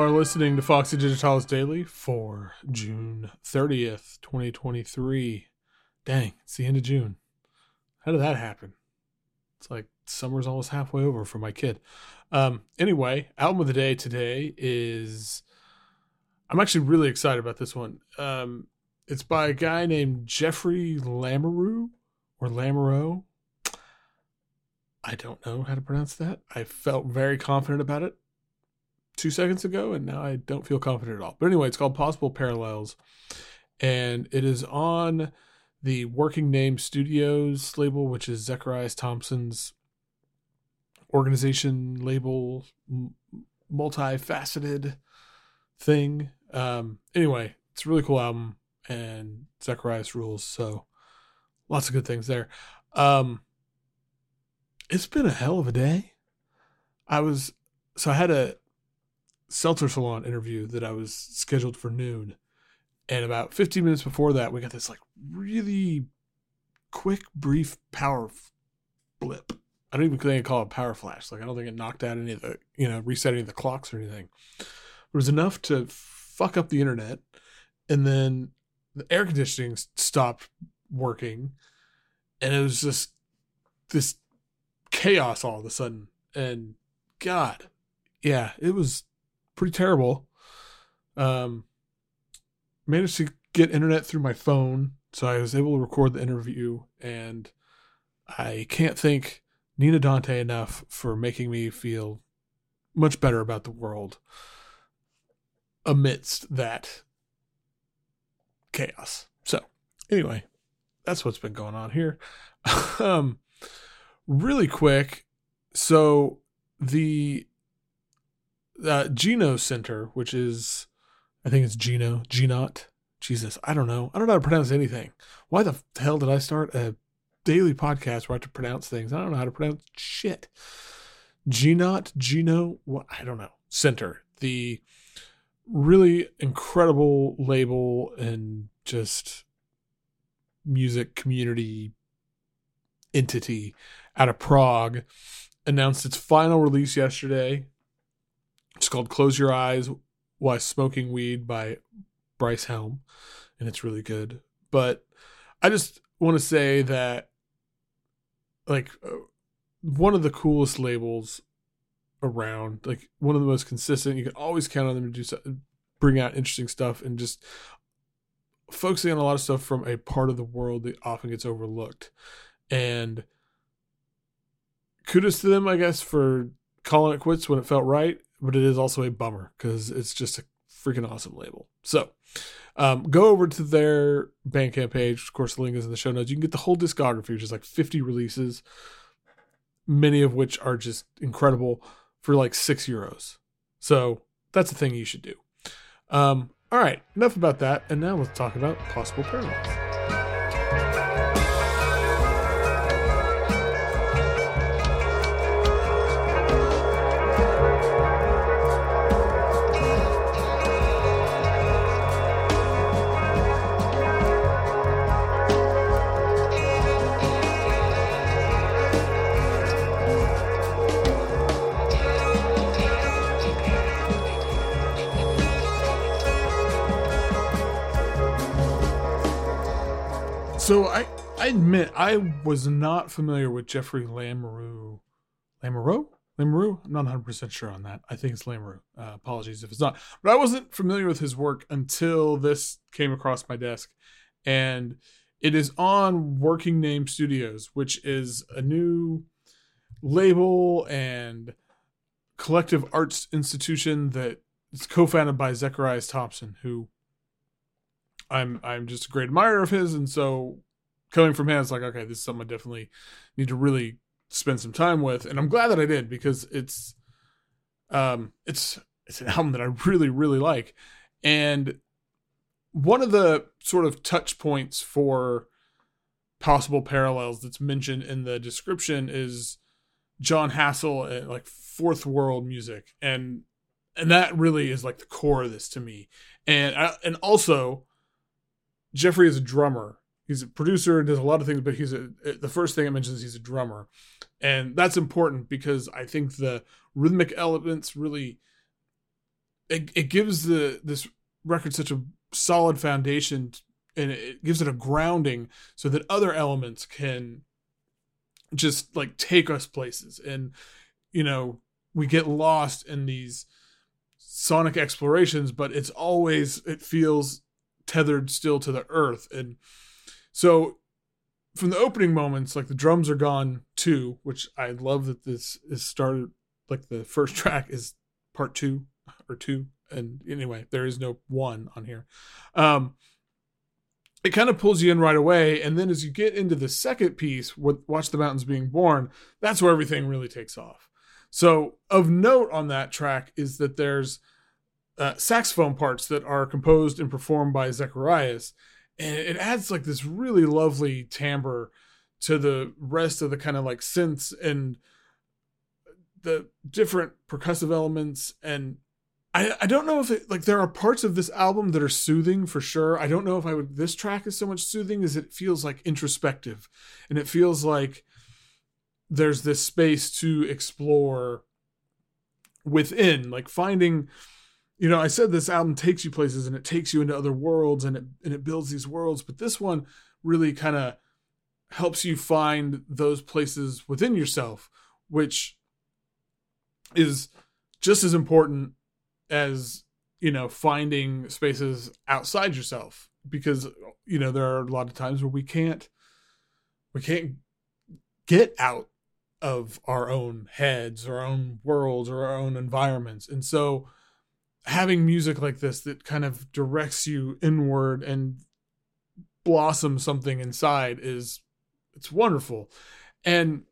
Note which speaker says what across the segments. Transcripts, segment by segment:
Speaker 1: Are listening to Foxy Digitalis Daily for June 30th, 2023. Dang, it's the end of June. How did that happen? It's like summer's almost halfway over for my kid. Um, anyway, album of the day today is. I'm actually really excited about this one. Um, it's by a guy named Jeffrey Lamoureux or Lamoureux. I don't know how to pronounce that. I felt very confident about it two seconds ago, and now I don't feel confident at all. But anyway, it's called Possible Parallels, and it is on the Working Name Studios label, which is Zekarias Thompson's organization label, multifaceted thing. Um, anyway, it's a really cool album, and Zekarias rules. So lots of good things there. Um, it's been a hell of a day. I was so I had a Seltzer Salon interview that I was scheduled for noon. And about 15 minutes before that, we got this like really quick, brief power blip. I don't even think I call it a power flash. Like I don't think it knocked out any of the, you know, resetting the clocks or anything. It was enough to fuck up the internet. And then the air conditioning stopped working. And it was just this chaos all of a sudden. And God, yeah, it was pretty terrible. Um, managed to get internet through my phone, so I was able to record the interview, and I can't thank Nina Dante enough for making me feel much better about the world amidst that chaos. So, anyway, that's what's been going on here. um, really quick, so the uh, Geno Center, which is, I think it's Geno, Genot. Jesus, I don't know. I don't know how to pronounce anything. Why the hell did I start a daily podcast where I have to pronounce things? I don't know how to pronounce shit. Genot, Geno, what? I don't know. Center, the really incredible label and just music community entity out of Prague announced its final release yesterday. It's called Close Your Eyes While Smoking Weed by Bryce Helm, and it's really good. But I just want to say that, like, uh, one of the coolest labels around, like, one of the most consistent. You can always count on them to do so, bring out interesting stuff and just focusing on a lot of stuff from a part of the world that often gets overlooked. And kudos to them, I guess, for calling it quits when it felt right but it is also a bummer because it's just a freaking awesome label. So um, go over to their Bandcamp page. Of course, the link is in the show notes. You can get the whole discography, which is like 50 releases, many of which are just incredible for like six euros. So that's the thing you should do. Um, all right, enough about that. And now let's talk about possible parallels. So I, I admit I was not familiar with Jeffrey Lamoureux. Lamoureux? Lamoureux? I'm not 100% sure on that. I think it's Lamoureux. Uh, apologies if it's not. But I wasn't familiar with his work until this came across my desk. And it is on Working Name Studios, which is a new label and collective arts institution that is co-founded by Zekarias Thompson, who I'm I'm just a great admirer of his, and so coming from him, it's like okay, this is something I definitely need to really spend some time with, and I'm glad that I did because it's um it's it's an album that I really really like, and one of the sort of touch points for possible parallels that's mentioned in the description is Jon Hassell and like fourth world music. And and that really is like the core of this to me. And I, and also Jeffrey is a drummer. He's a producer, does a lot of things, but he's a eh, the first thing it mentions he's a drummer, and that's important because I think the rhythmic elements really it, it gives the this record such a solid foundation and it gives it a grounding so that other elements can just like take us places and you know we get lost in these sonic explorations but it's always it feels tethered still to the earth. And so from the opening moments like the drums are gone too which i love that this is started like the first track is part two or two. And anyway there is no one on here. Um it kind of pulls you in right away. And then as you get into the second piece watch the mountains being born that's where everything really takes off. So of note on that track is that there's uh, saxophone parts that are composed and performed by zekarias and it adds like this really lovely timbre to the rest of the kind of like synths and the different percussive elements and I, I don't know if it like there are parts of this album that are soothing for sure. I don't know if I would this track is so much soothing as it feels like introspective and it feels like there's this space to explore within like finding you know, I said this album takes you places and it takes you into other worlds and it and it builds these worlds, but this one really kind of helps you find those places within yourself, which is just as important as you know finding spaces outside yourself because you know there are a lot of times where we can't we can't get out of our own heads our own worlds or our own environments. And so having music like this that kind of directs you inward and blossoms something inside is it's wonderful and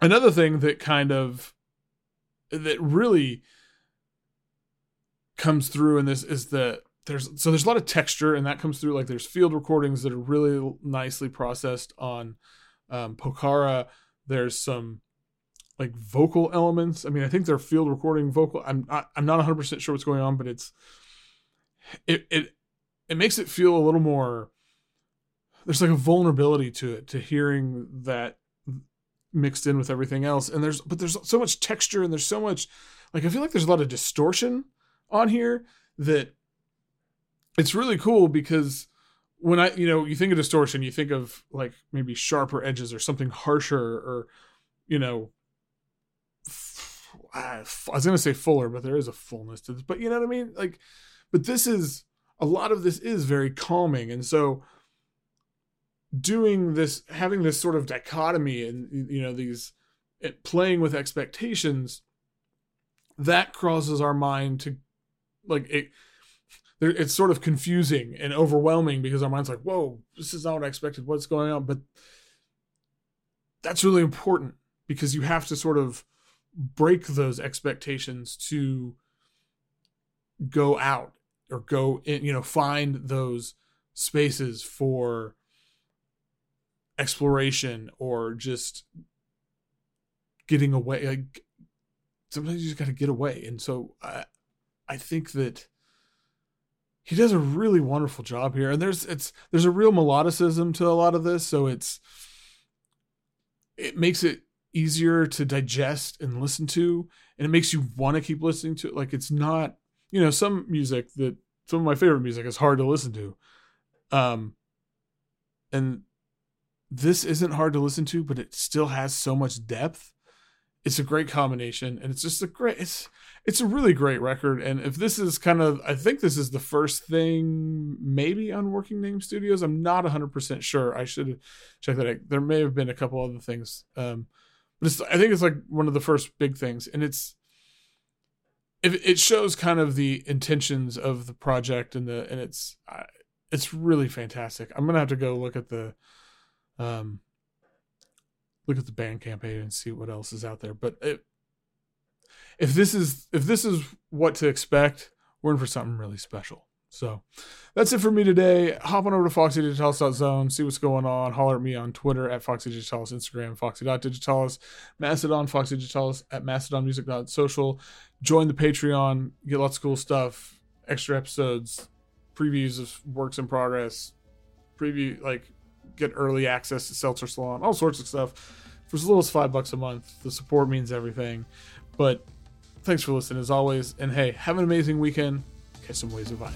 Speaker 1: another thing that kind of that really comes through in this is that there's so there's a lot of texture and that comes through like there's field recordings that are really nicely processed on um, Pokhara. There's some like vocal elements. I mean, I think they're field recording vocal. I'm not, I'm not 100 percent sure what's going on, but it's it it it makes it feel a little more. There's like a vulnerability to it to hearing that mixed in with everything else, and there's but there's so much texture and there's so much like I feel like there's a lot of distortion on here that it's really cool because when I, you know, you think of distortion, you think of like maybe sharper edges or something harsher or, you know, Uh, I was to say fuller, but there is a fullness to this, but you know what I mean? Like, but this is a lot of this is very calming. And so doing this, having this sort of dichotomy and, you know, these playing with expectations, that crosses our mind to like it it's sort of confusing and overwhelming because our mind's like, whoa, this is not what I expected. What's going on? But that's really important because you have to sort of break those expectations to go out or go in, you know, find those spaces for exploration or just getting away. Like sometimes you just got to get away. And so I, I think that he does a really wonderful job here, and there's it's there's a real melodicism to a lot of this, so it's it makes it easier to digest and listen to, and it makes you want to keep listening to it. Like it's not, you know, some music that some of my favorite music is hard to listen to, um, and this isn't hard to listen to, but it still has so much depth. It's a great combination, and it's just a great. It's it's a really great record. And if this is kind of, I think this is the first thing maybe on Working Name Studios. I'm not 100% sure. I should check that out. There may have been a couple other things. Um, but I think it's like one of the first big things. And it's, it, it shows kind of the intentions of the project and the, and it's, it's really fantastic. I'm to have to go look at the, um, look at the band campaign and see what else is out there. But it, if this is if this is what to expect, we're in for something really special. So that's it for me today. Hop on over to foxydigitalis.zone, see what's going on. Holler at me on Twitter at foxydigitalis, Instagram, foxy.digitalis, Mastodon, foxydigitalis at mastodonmusic.social. Join the Patreon, get lots of cool stuff, extra episodes, previews of works in progress, preview, like get early access to Seltzer Salon, all sorts of stuff. For as little as five bucks a month, the support means everything. But Thanks for listening as always. And hey, have an amazing weekend. Catch some waves of vine.